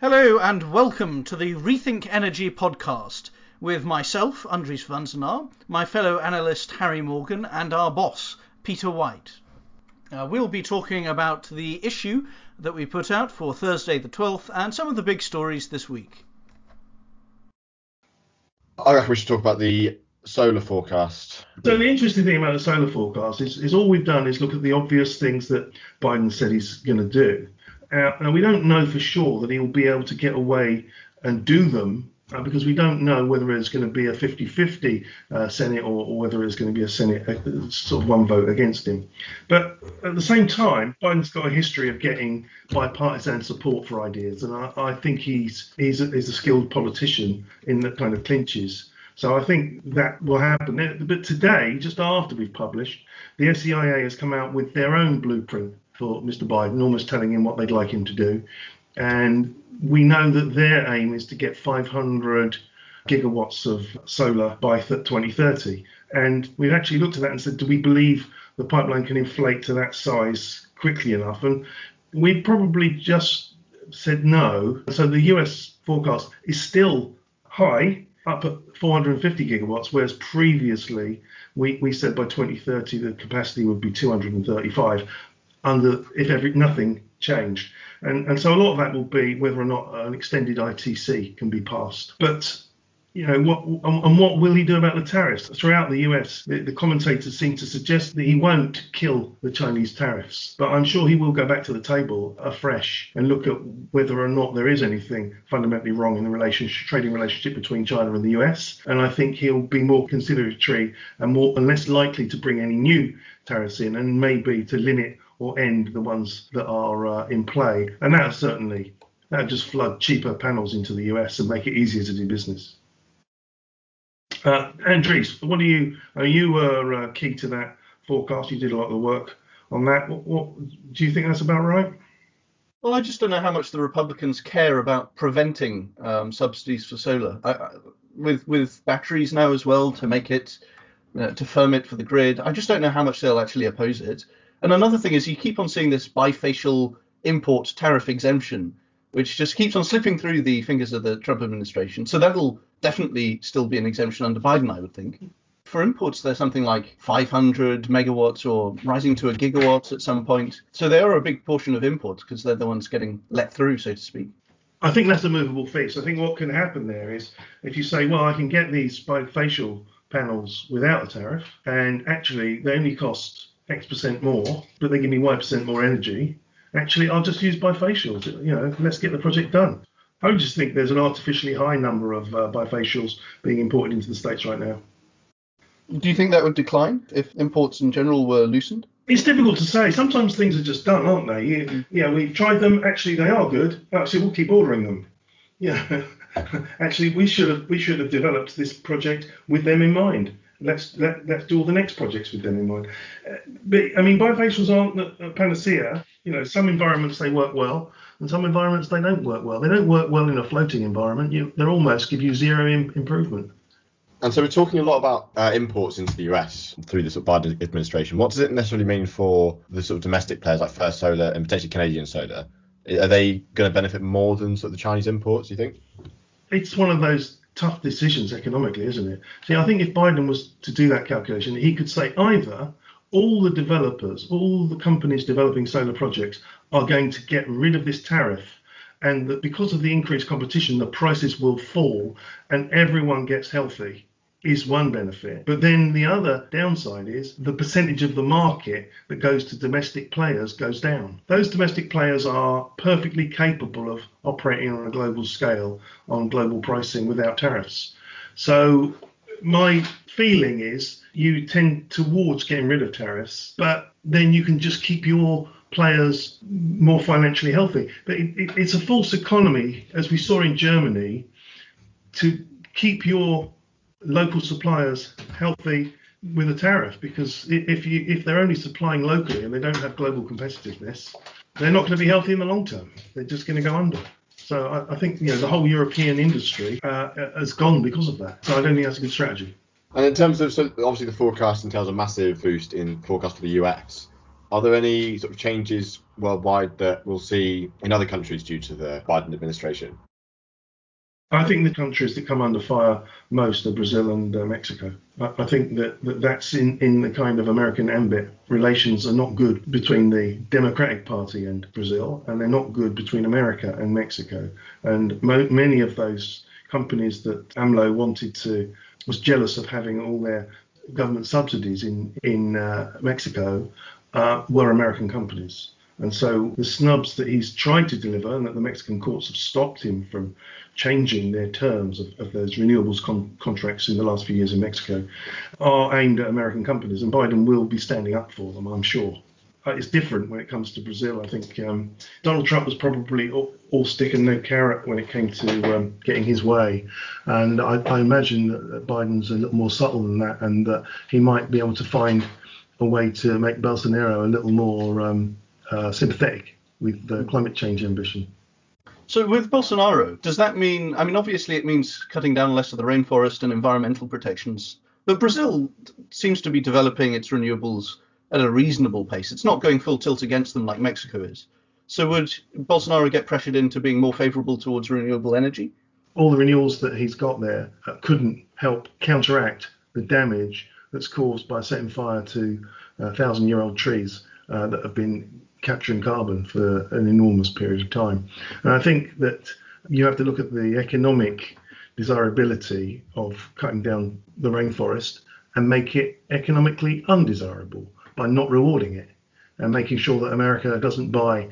Hello and welcome to the Rethink Energy podcast with myself, Andries Wantenaar, my fellow analyst Harry Morgan, and our boss, Peter White. Uh, we'll be talking about the issue that we put out for Thursday the 12th and some of the big stories this week. I reckon we should talk about the solar forecast. So the interesting thing about the solar forecast is, is all we've done is look at the obvious things that Biden said he's going to do. Uh, and we don't know for sure that he will be able to get away and do them uh, because we don't know whether it's going to be a 50-50 uh, Senate or, or, whether it's going to be a Senate uh, sort of one vote against him. But at the same time, Biden's got a history of getting bipartisan support for ideas, and I, I think he's he's a, he's a skilled politician in the kind of clinches. So I think that will happen. But today, just after we've published, the SEIA has come out with their own blueprint for Mr. Biden, almost telling him what they'd like him to do. And we know that their aim is to get 500 gigawatts of solar by 2030. And we've actually looked at that and said, do we believe the pipeline can inflate to that size quickly enough? And we probably just said no. So the US forecast is still high, up at 450 gigawatts, whereas previously we, we said by 2030 the capacity would be 235 under if every nothing changed. And, and so a lot of that will be whether or not an extended ITC can be passed. But you know what and what will he do about the tariffs throughout the US the, the, commentators seem to suggest that he won't kill the Chinese tariffs but I'm sure he will go back to the table afresh and look at whether or not there is anything fundamentally wrong in the relationship trading relationship between China and the US and I think he'll be more conciliatory and more and less likely to bring any new tariffs in and maybe to limit or end the ones that are uh, in play and that certainly that just flood cheaper panels into the US and make it easier to do business. Uh, Andries, what do you? Uh, you were uh, key to that forecast. You did a lot of the work on that. What, what, do you think that's about right? Well, I just don't know how much the Republicans care about preventing um, subsidies for solar. I, I, with with batteries now as well to make it uh, to firm it for the grid. I just don't know how much they'll actually oppose it. And another thing is you keep on seeing this bifacial import tariff exemption, which just keeps on slipping through the fingers of the Trump administration. So that'll definitely still be an exemption under Biden, I would think. For imports, there's something like 500 megawatts or rising to a gigawatt at some point. So they are a big portion of imports because they're the ones getting let through, so to speak. I think that's a movable feast. I think what can happen there is if you say, well, I can get these bifacial panels without a tariff, and actually they only cost X percent more, but they give me Y percent more energy. Actually, I'll just use bifacials. You know, let's get the project done. I just think there's an artificially high number of uh, bifacials being imported into the states right now. Do you think that would decline if imports in general were loosened? It's difficult to say. Sometimes things are just done, aren't they? You, yeah, we've tried them. Actually, they are good. Actually, we'll keep ordering them. Yeah. Actually, we should have we should have developed this project with them in mind. Let's let, let's do all the next projects with them in mind. Uh, but I mean, bifacials aren't a panacea. You know, some environments they work well, and some environments they don't work well. They don't work well in a floating environment. You, they almost give you zero Im- improvement. And so we're talking a lot about uh, imports into the US through the sort of Biden administration. What does it necessarily mean for the sort of domestic players like First Solar and potentially Canadian Solar? Are they going to benefit more than sort of the Chinese imports? Do you think? It's one of those tough decisions economically, isn't it? See, I think if Biden was to do that calculation, he could say either all the developers, all the companies developing solar projects are going to get rid of this tariff and that because of the increased competition, the prices will fall and everyone gets healthy is one benefit. But then the other downside is the percentage of the market that goes to domestic players goes down. Those domestic players are perfectly capable of operating on a global scale on global pricing without tariffs. So my feeling is you tend towards getting rid of tariffs, but then you can just keep your players more financially healthy. But it, it, it's a false economy, as we saw in Germany, to keep your local suppliers healthy with a tariff because if you if they're only supplying locally and they don't have global competitiveness, they're not going to be healthy in the long term. They're just going to go under. So I, I think you know the whole European industry uh, has gone because of that. So I don't think that's a good strategy. And in terms of so obviously the forecast entails a massive boost in forecast for the US. Are there any sort of changes worldwide that we'll see in other countries due to the Biden administration? I think the countries that come under fire most are Brazil and uh, Mexico. I, I think that, that that's in, in the kind of American ambit. Relations are not good between the Democratic Party and Brazil, and they're not good between America and Mexico. And mo- many of those companies that AMLO wanted to was jealous of having all their government subsidies in in uh, Mexico uh, were American companies. And so the snubs that he's tried to deliver and that the Mexican courts have stopped him from changing their terms of, of those renewables con- contracts in the last few years in Mexico are aimed at American companies. And Biden will be standing up for them, I'm sure. Uh, it's different when it comes to Brazil. I think um, Donald Trump was probably all, all, stick and no carrot when it came to um, getting his way. And I, I imagine that Biden's a little more subtle than that and that he might be able to find a way to make Bolsonaro a little more. Um, uh, sympathetic with the climate change ambition. So with Bolsonaro, does that mean? I mean, obviously it means cutting down less of the rainforest and environmental protections. But Brazil seems to be developing its renewables at a reasonable pace. It's not going full tilt against them like Mexico is. So would Bolsonaro get pressured into being more favourable towards renewable energy? All the renewals that he's got there uh, couldn't help counteract the damage that's caused by setting fire to uh, thousand-year-old trees uh, that have been capturing carbon for an enormous period of time. And I think that you have to look at the economic desirability of cutting down the rainforest and make it economically undesirable by not rewarding it and making sure that America doesn't buy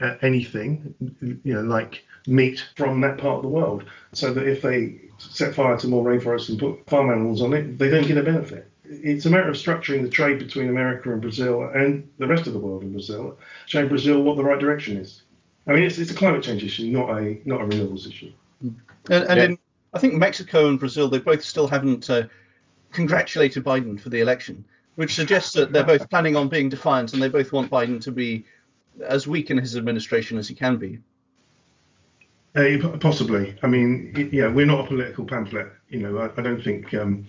uh, anything, you know, like meat from that part of the world, so that if they set fire to more rainforests and put farm animals on it, they don't get a benefit it's a matter of structuring the trade between America and Brazil and the rest of the world and Brazil, showing Brazil what the right direction is. I mean, it's, it's a climate change issue, not a not a renewables issue. And, and yeah. in, I think Mexico and Brazil, they both still haven't uh, congratulated Biden for the election, which suggests that they're both planning on being defiant and they both want Biden to be as weak in his administration as he can be. Uh, possibly. I mean, yeah, we're not a political pamphlet. You know, I, I don't think um,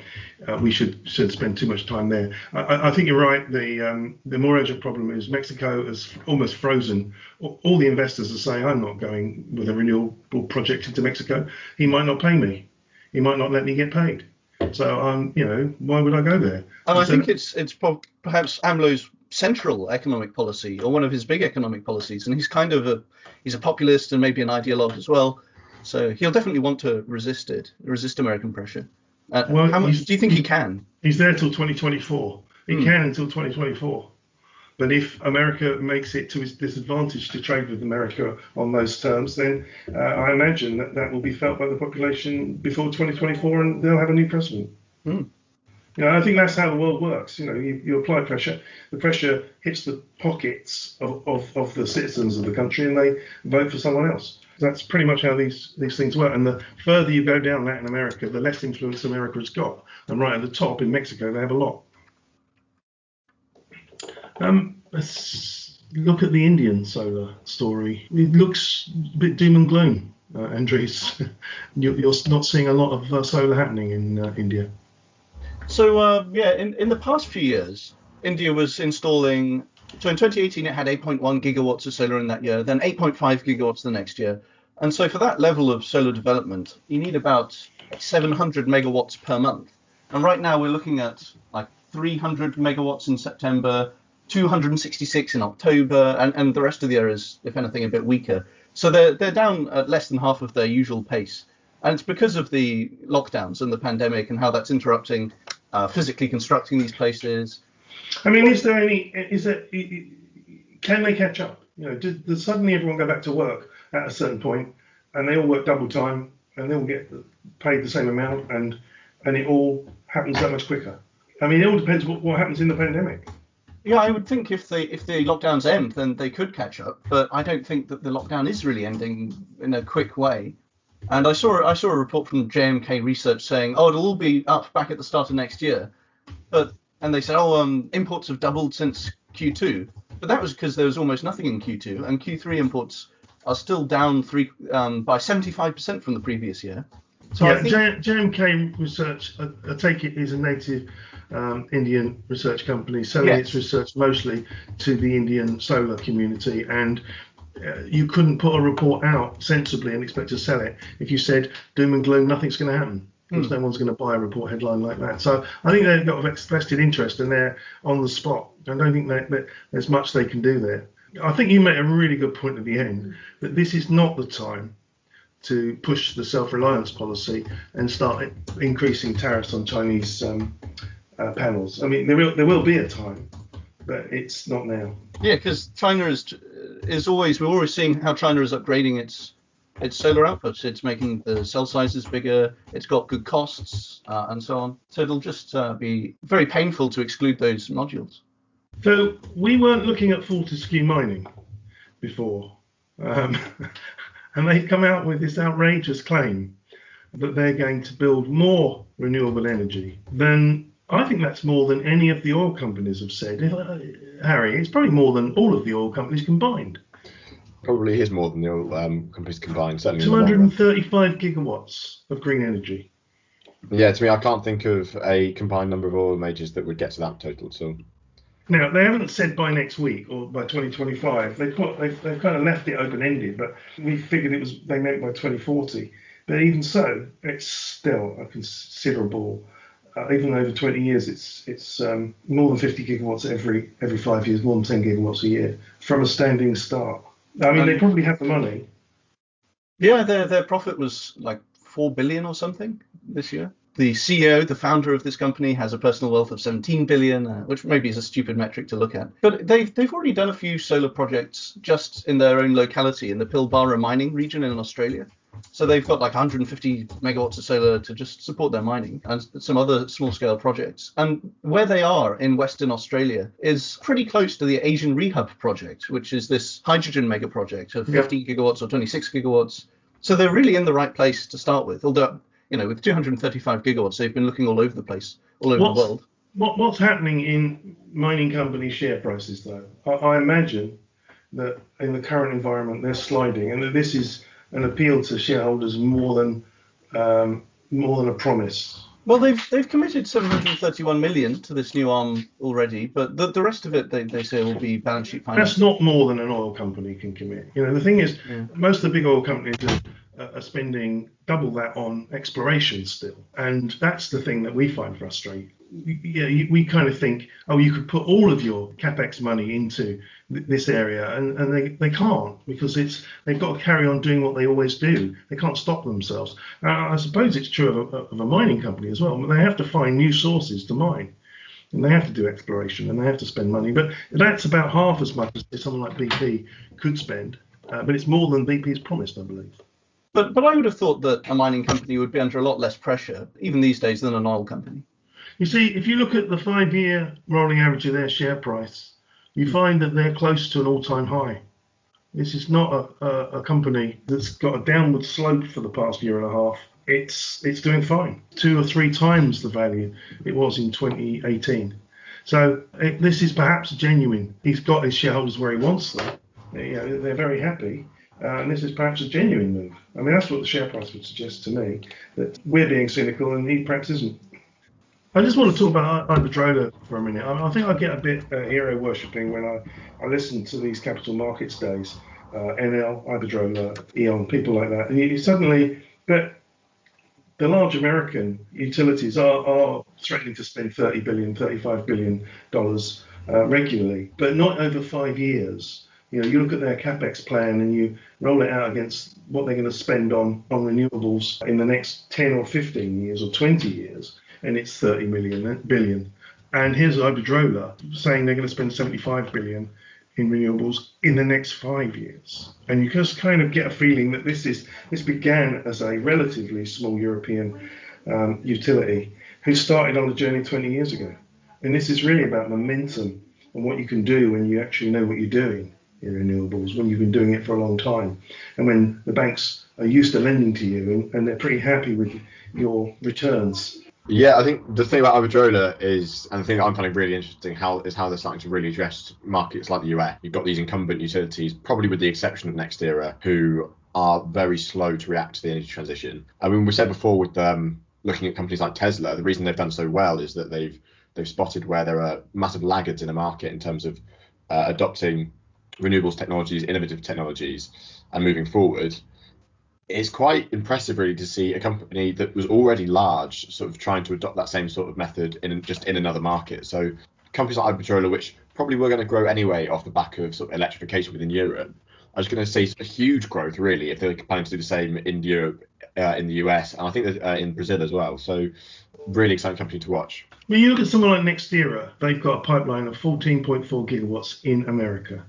uh, we should should spend too much time there. I, I think you're right. The um, the more urgent problem is Mexico has almost frozen. All the investors are saying, I'm not going with a renewable project into Mexico. He might not pay me. He might not let me get paid. So, um, you know, why would I go there? And I think it's it's perhaps AMLO's central economic policy or one of his big economic policies. And he's kind of a he's a populist and maybe an ideologue as well. So he'll definitely want to resist it, resist American pressure. Uh, well, how much do you think he can? He's there till 2024. He hmm. can until 2024. But if America makes it to his disadvantage to trade with America on those terms, then uh, I imagine that that will be felt by the population before 2024, and they'll have a new president. Hmm. You know, I think that's how the world works. You know, you, you apply pressure, the pressure hits the pockets of, of, of the citizens of the country, and they vote for someone else. That's pretty much how these these things work. And the further you go down Latin America, the less influence America has got. And right at the top in Mexico, they have a lot. Um, let's look at the Indian solar story. It looks a bit doom and gloom, uh, Andries. you're, not seeing a lot of uh, solar happening in uh, India. So uh, yeah, in, in the past few years, India was installing. So in 2018, it had 8.1 gigawatts of solar in that year, then 8.5 gigawatts the next year. And so for that level of solar development, you need about 700 megawatts per month. And right now we're looking at like 300 megawatts in September, 266 in October, and, and the rest of the year is, if anything, a bit weaker. So they're they're down at less than half of their usual pace, and it's because of the lockdowns and the pandemic and how that's interrupting uh, physically constructing these places. I mean, is there any? Is there? Can they catch up? You know, does, does suddenly everyone go back to work at a certain point, and they all work double time, and they all get paid the same amount, and and it all happens that much quicker? I mean, it all depends what, what happens in the pandemic. Yeah, I would think if the if the lockdowns end, then they could catch up. But I don't think that the lockdown is really ending in a quick way. And I saw I saw a report from JMK Research saying, oh, it'll all be up back at the start of next year. But and they said, oh, um, imports have doubled since Q2. But that was because there was almost nothing in Q2, and Q3 imports are still down three um, by 75% from the previous year. So yeah, think, J- JMK Research, I, I take it, is a native um, Indian research company selling Yes. its research mostly to the Indian solar community. And you couldn't put a report out sensibly and expect to sell it if you said doom and gloom, nothing's going to happen. Because no one's going to buy a report headline like that. So I think they've got a vested interest and they're on the spot. I don't think that, that there's much they can do there. I think you made a really good point at the end that this is not the time to push the self-reliance policy and start increasing tariffs on Chinese um, uh, panels. I mean, there will there will be a time, but it's not now. yeah, because China is is always we're always seeing how China is upgrading its its solar output. It's making the cell sizes bigger. It's got good costs uh, and so on. So it'll just uh, be very painful to exclude those modules. So we weren't looking at Fortescue mining before, um, and they've come out with this outrageous claim that they're going to build more renewable energy than I think that's more than any of the oil companies have said. Uh, Harry, it's probably more than all of the oil companies combined. Probably is more than the oil um, companies combined. Certainly. in the long run. 235 gigawatts of green energy. Yeah, to me, I can't think of a combined number of oil majors that would get to that total. So Now they haven't said by next week or by 2025. They put they've, they've kind of left it open ended, but we figured it was they meant by 2040. But even so, it's still a considerable. Uh, even over 20 years, it's it's um, more than 50 gigawatts every every five years, more than 10 gigawatts a year from a standing start. I mean, they probably have the money. Yeah, their their profit was like four billion or something this year. The CEO, the founder of this company, has a personal wealth of 17 billion, uh, which maybe is a stupid metric to look at. But they've they've already done a few solar projects just in their own locality in the Pilbara mining region in Australia. So they've got like 150 megawatts of solar to just support their mining and some other small scale projects. And where they are in Western Australia is pretty close to the Asian Rehab project, which is this hydrogen mega project of Yeah. 50 gigawatts or 26 gigawatts. So they're really in the right place to start with. Although, you know, with 235 gigawatts, they've been looking all over the place, all over What's- the world. What, what's happening in mining company share prices, though? I, I imagine that in the current environment they're sliding, and that this is an appeal to shareholders more than um, more than a promise. Well, they've they've committed 731 million to this new arm already, but the, the rest of it they, they say will be balance sheet finance. That's not more than an oil company can commit. You know, the thing is, Yeah. most of the big oil companies are, are spending double that on exploration still, and that's the thing that we find frustrating. Yeah, we kind of think, oh, you could put all of your capex money into th- this area, and, and they, they can't because it's they've got to carry on doing what they always do. They can't stop themselves. Uh, I suppose it's true of a, of a mining company as well, they have to find new sources to mine and they have to do exploration and they have to spend money. But that's about half as much as someone like BP could spend. Uh, but it's more than BP's promised, I believe. But but I would have thought that a mining company would be under a lot less pressure, even these days, than an oil company. You see, if you look at the five-year rolling average of their share price, you find that they're close to an all-time high. This is not a, a, a company that's got a downward slope for the past year and a half. It's it's doing fine, two or three times the value it was in 2018. So it, this is perhaps genuine. He's got his shareholders where he wants them. They, you know, they're very happy, uh, and this is perhaps a genuine move. I mean, that's what the share price would suggest to me. That we're being cynical, and he perhaps isn't. I just want to talk about Iberdrola for a minute. I, I think I get a bit uh, hero worshipping when I, I listen to these capital markets days, uh, Enel, Iberdrola, E.ON, people like that. And you, you suddenly, but the large American utilities are, are threatening to spend 30 billion, 35 billion dollars uh, regularly, but not over five years. You know, you look at their capex plan and you roll it out against what they're going to spend on on renewables in the next 10 or 15 years or 20 years, and it's 30 million billion. And here's Iberdrola saying they're going to spend 75 billion in renewables in the next five years. And you just kind of get a feeling that this is this began as a relatively small European um, utility who started on the journey 20 years ago. And this is really about momentum and what you can do when you actually know what you're doing in renewables, when you've been doing it for a long time, and when the banks are used to lending to you and, and they're pretty happy with your returns. Yeah, I think the thing about Iberdrola is, and the thing that I'm finding really interesting, how is how they're starting to really address markets like the US. You've got these incumbent utilities, probably with the exception of NextEra, who are very slow to react to the energy transition. I mean, we said before with um, looking at companies like Tesla, the reason they've done so well is that they've they've spotted where there are massive laggards in the market in terms of uh, adopting renewables technologies, innovative technologies, and moving forward. It's quite impressive, really, to see a company that was already large sort of trying to adopt that same sort of method in just in another market. So companies like Iberdrola, which probably were going to grow anyway off the back of sort of electrification within Europe, I was going to see huge growth really if they're planning to do the same in Europe, uh, in the US, and I think that, uh, in Brazil as well. So really exciting company to watch. When you look at someone like NextEra, they've got a pipeline of 14.4 gigawatts in America.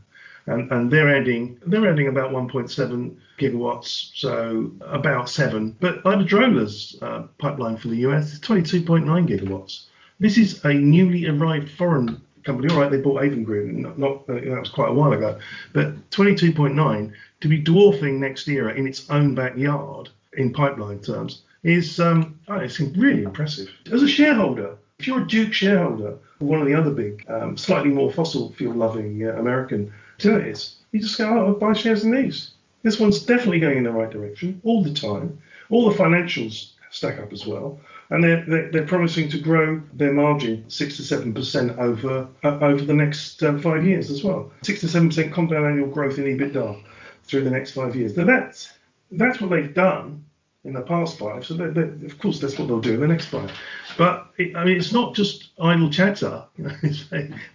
And, and they're adding they're adding about 1.7 gigawatts, so about seven. But Iberdrola's uh, pipeline for the US is 22.9 gigawatts. This is a newly arrived foreign company. All right, they bought Avangrid, not, not uh, that was quite a while ago, but 22.9 to be dwarfing NextEra in its own backyard in pipeline terms is um, oh, really impressive. As a shareholder, if you're a Duke shareholder one of the other big, um, slightly more fossil fuel loving uh, American utilities, you just go, oh, buy shares in these. This one's definitely going in the right direction all the time. All the financials stack up as well and they're, they're, they're, promising to grow their margin six to seven percent over uh, over the next um, five years as well. Six to seven percent compound annual growth in EBITDA through the next five years. Now that's that's what they've done in the past five. So they're, they're, of course that's what they'll do in the next five. But it, I mean, it's not just idle chatter.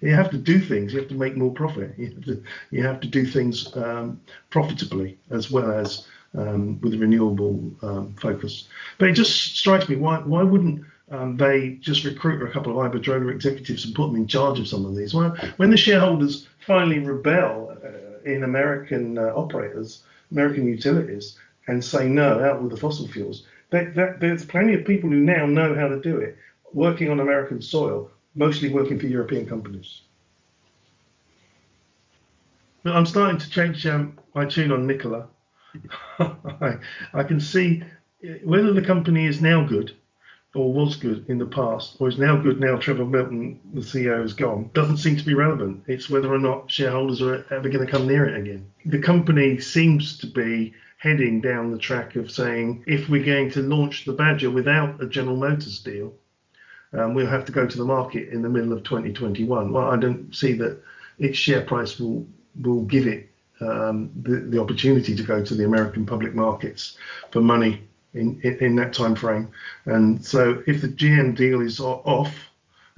You, have to do things. You have to make more profit. You have to, you have to do things um, profitably as well as um, with a renewable um, focus. But it just strikes me why why wouldn't um, they just recruit a couple of Iberdrola executives and put them in charge of some of these? Well, when the shareholders finally rebel uh, in American uh, operators, American utilities, and say no, out with the fossil fuels, there's plenty of people who now know how to do it, working on American soil, mostly working for European companies. I'm starting to change um, my tune on Nikola. I, I can see whether the company is now good or was good in the past or is now good now Trevor Milton, the CEO, is gone, doesn't seem to be relevant. It's whether or not shareholders are ever going to come near it again. The company seems to be heading down the track of saying if we're going to launch the Badger without a General Motors deal, um, we'll have to go to the market in the middle of 2021. Well, I don't see that its share price will will give it um, the, the opportunity to go to the American public markets for money in, in, in, that time frame. And so if the GM deal is off,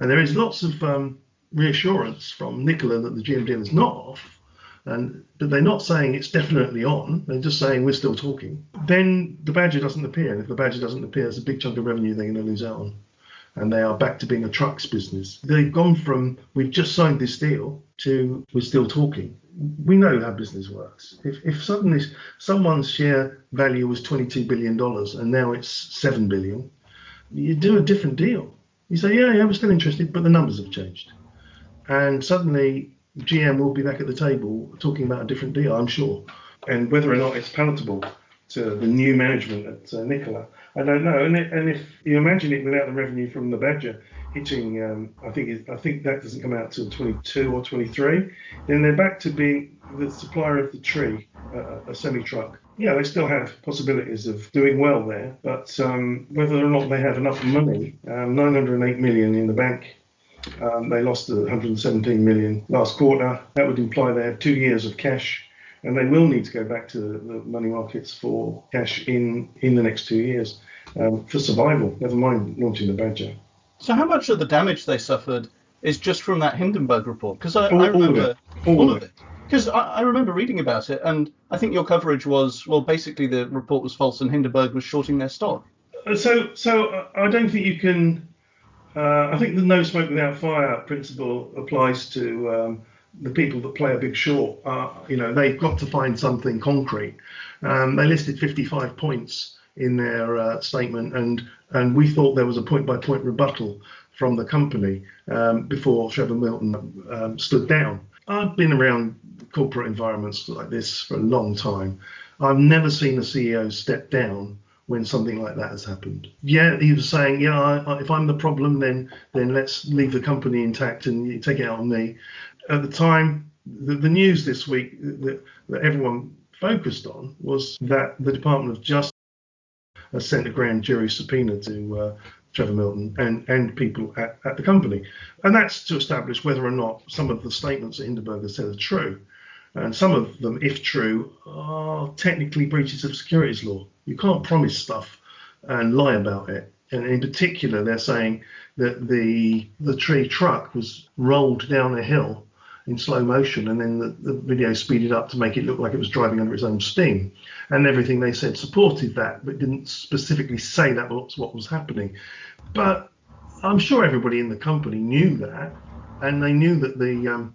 and there is lots of um, reassurance from Nikola that the GM deal is not off, and but they're not saying it's definitely on. They're just saying we're still talking. Then the badger doesn't appear, and if the badger doesn't appear, it's a big chunk of revenue they're going to lose out on. And they are back to being a trucks business. They've gone from we've just signed this deal to we're still talking we know how business works. If, if suddenly someone's share value was $22 billion and now it's 7 billion, you do a different deal. You say, yeah, yeah, we're still interested, but the numbers have changed. And suddenly GM will be back at the table talking about a different deal, I'm sure. And whether or not it's palatable to the new management at uh, Nikola, I don't know. And, it, and if you imagine it without the revenue from the Badger, hitting, um, I think I think that doesn't come out till 22 or 23. Then they're back to being the supplier of the Tre, uh, a semi truck. Yeah, they still have possibilities of doing well there, but um, whether or not they have enough money, um, 908 million in the bank. Um, they lost the 117 million last quarter. That would imply they have two years of cash and they will need to go back to the money markets for cash in in the next two years um, for survival. Never mind launching the Badger. So how much of the damage they suffered is just from that Hindenburg report? Because I, I, remember all of it. All, of it. Because I, I, remember reading about it, and I think your coverage was well, basically the report was false, and Hindenburg was shorting their stock. So, so uh, I don't think you can. Uh, I think the no smoke without fire principle applies to um, the people that play a big short. Uh, you know, they've got to find something concrete. Um, they listed 55 points in their uh, statement, and and we thought there was a point-by-point rebuttal from the company um, before Trevor Milton um, stood down. I've been around corporate environments like this for a long time. I've never seen a CEO step down when something like that has happened. Yeah, he was saying, yeah, I, if I'm the problem, then then let's leave the company intact and take it out on me. At the time, the, the news this week that, that everyone focused on was that the Department of Justice has sent a grand jury subpoena to uh, Trevor Milton and, and people at, at the company. And that's to establish whether or not some of the statements that Hindenburg has said are true. And some of them, if true, are technically breaches of securities law. You can't promise stuff and lie about it. And in particular, they're saying that the the Tre truck was rolled down a hill in slow motion, and then the, the video speeded up to make it look like it was driving under its own steam. And everything they said supported that, but didn't specifically say that was what was happening. But I'm sure everybody in the company knew that, and they knew that the um,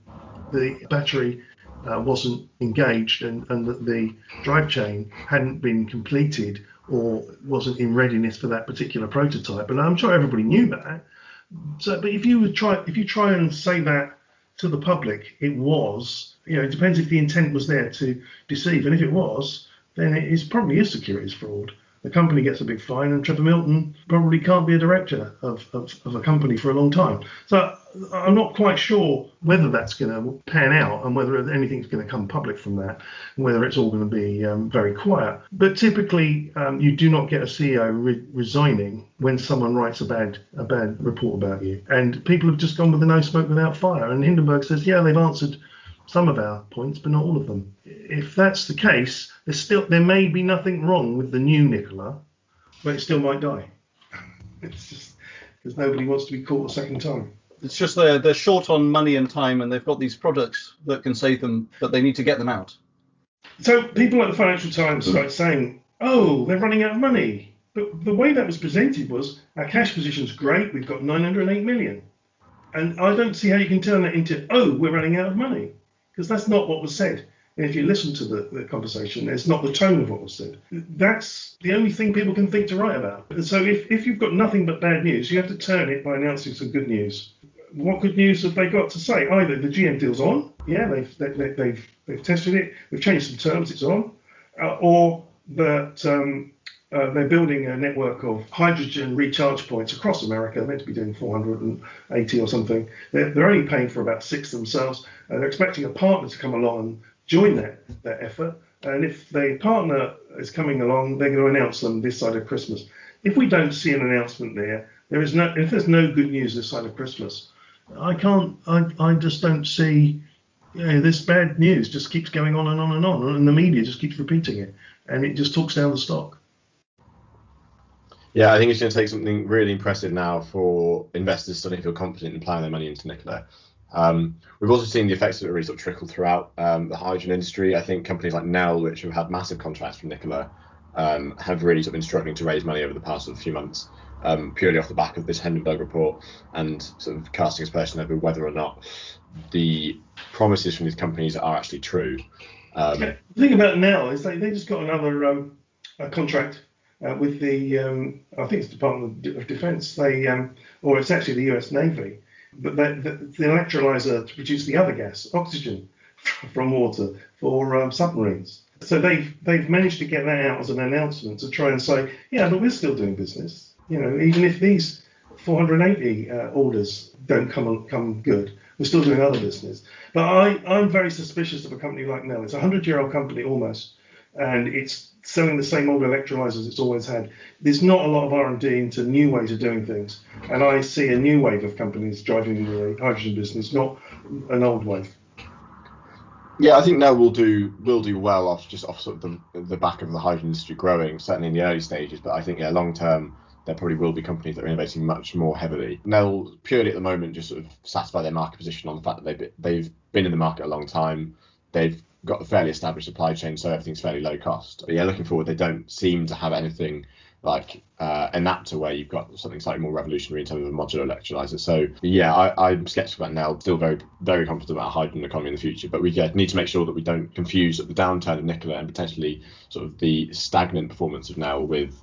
the battery uh, wasn't engaged and, and that the drive chain hadn't been completed or wasn't in readiness for that particular prototype. And I'm sure everybody knew that. So, but if you would try, if you try and say that to the public, it was, you know, it depends if the intent was there to deceive, and if it was, then it is probably is securities fraud the company gets a big fine, and Trevor Milton probably can't be a director of, of, of a company for a long time. So I'm not quite sure whether that's going to pan out and whether anything's going to come public from that, and whether it's all going to be um, very quiet. But typically, um, you do not get a CEO re- resigning when someone writes a bad a bad report about you, and people have just gone with the no smoke without fire. And Hindenburg says, yeah, they've answered some of our points, but not all of them. If that's the case, there's still there may be nothing wrong with the new Nikola, but it still might die. it's just because nobody wants to be caught a second time. It's just they're they're short on money and time, and they've got these products that can save them, but they need to get them out. So people like the Financial Times mm. start saying, "Oh, they're running out of money." But the way that was presented was our cash position's great. We've got 908 million, and I don't see how you can turn that into, "Oh, we're running out of money." Because that's not what was said. If you listen to the, the conversation, it's not the tone of what was said. That's the only thing people can think to write about. So if, if you've got nothing but bad news, you have to turn it by announcing some good news. What good news have they got to say? Either the GM deal's on, yeah, they've, they, have they've, they've tested it, they've changed some terms, it's on, uh, or that um, uh, they're building a network of hydrogen recharge points across America. They're meant to be doing 480 or something. They're, they're only paying for about six themselves. Uh, they're expecting a partner to come along and join that, that effort. And if the partner is coming along, they're going to announce them this side of Christmas. If we don't see an announcement there, there is no. If there's no good news this side of Christmas, I can't. I, I just don't see. You know, this bad news just keeps going on and on and on, and the media just keeps repeating it, and it just talks down the stock. Yeah, I think it's going to take something really impressive now for investors to suddenly feel confident in applying their money into Nikola. Um, we've also seen the effects of it really sort of trickle throughout um, the hydrogen industry. I think companies like Nel, which have had massive contracts from Nikola, um, have really sort of been struggling to raise money over the past sort of few months, um, purely off the back of this Hindenburg report and sort of casting aspersion over whether or not the promises from these companies are actually true. Um, the thing about Nel is they, they just got another um, contract uh, with the um, I think it's Department of Defence. They um, or it's actually the U.S. Navy, but the, the, electrolyzer to produce the other gas, oxygen, from water for um, submarines. So they've they've managed to get that out as an announcement to try and say, yeah, but we're still doing business. You know, even if these 480 uh, orders don't come come good, we're still doing other business. But I I'm very suspicious of a company like Nel. It's a hundred year old company almost, and it's selling the same old electrolyzers it's always had. There's not a lot of R&D into new ways of doing things, and I see a new wave of companies driving the hydrogen business, not an old wave. Yeah, I think now we'll do will do well off just off sort of the, the back of the hydrogen industry growing, certainly in the early stages. But I think yeah, long term there probably will be companies that are innovating much more heavily. They'll purely at the moment just sort of satisfy their market position on the fact that they've they've been in the market a long time. They've got a fairly established supply chain, so everything's fairly low cost. But yeah, looking forward, they don't seem to have anything like uh, where you've got something slightly more revolutionary in terms of a modular electrolyzer. So yeah, I, am skeptical about Nel. Still very very confident about hydrogen economy in the future, but we yeah, need to make sure that we don't confuse the downturn of Nikola and potentially sort of the stagnant performance of Nel with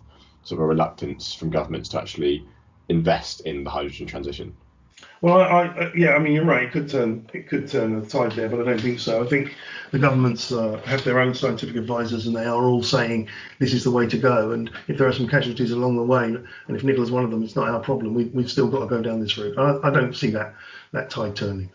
sort of a reluctance from governments to actually invest in the hydrogen transition. Well, I, I, yeah, I mean, you're right. It could turn it could turn the tide there, but I don't think so. I think the governments uh, have their own scientific advisors, and they are all saying this is the way to go. And if there are some casualties along the way, and if Nikola's one of them, it's not our problem. We, we've still got to go down this route. I, I don't see that that tide turning.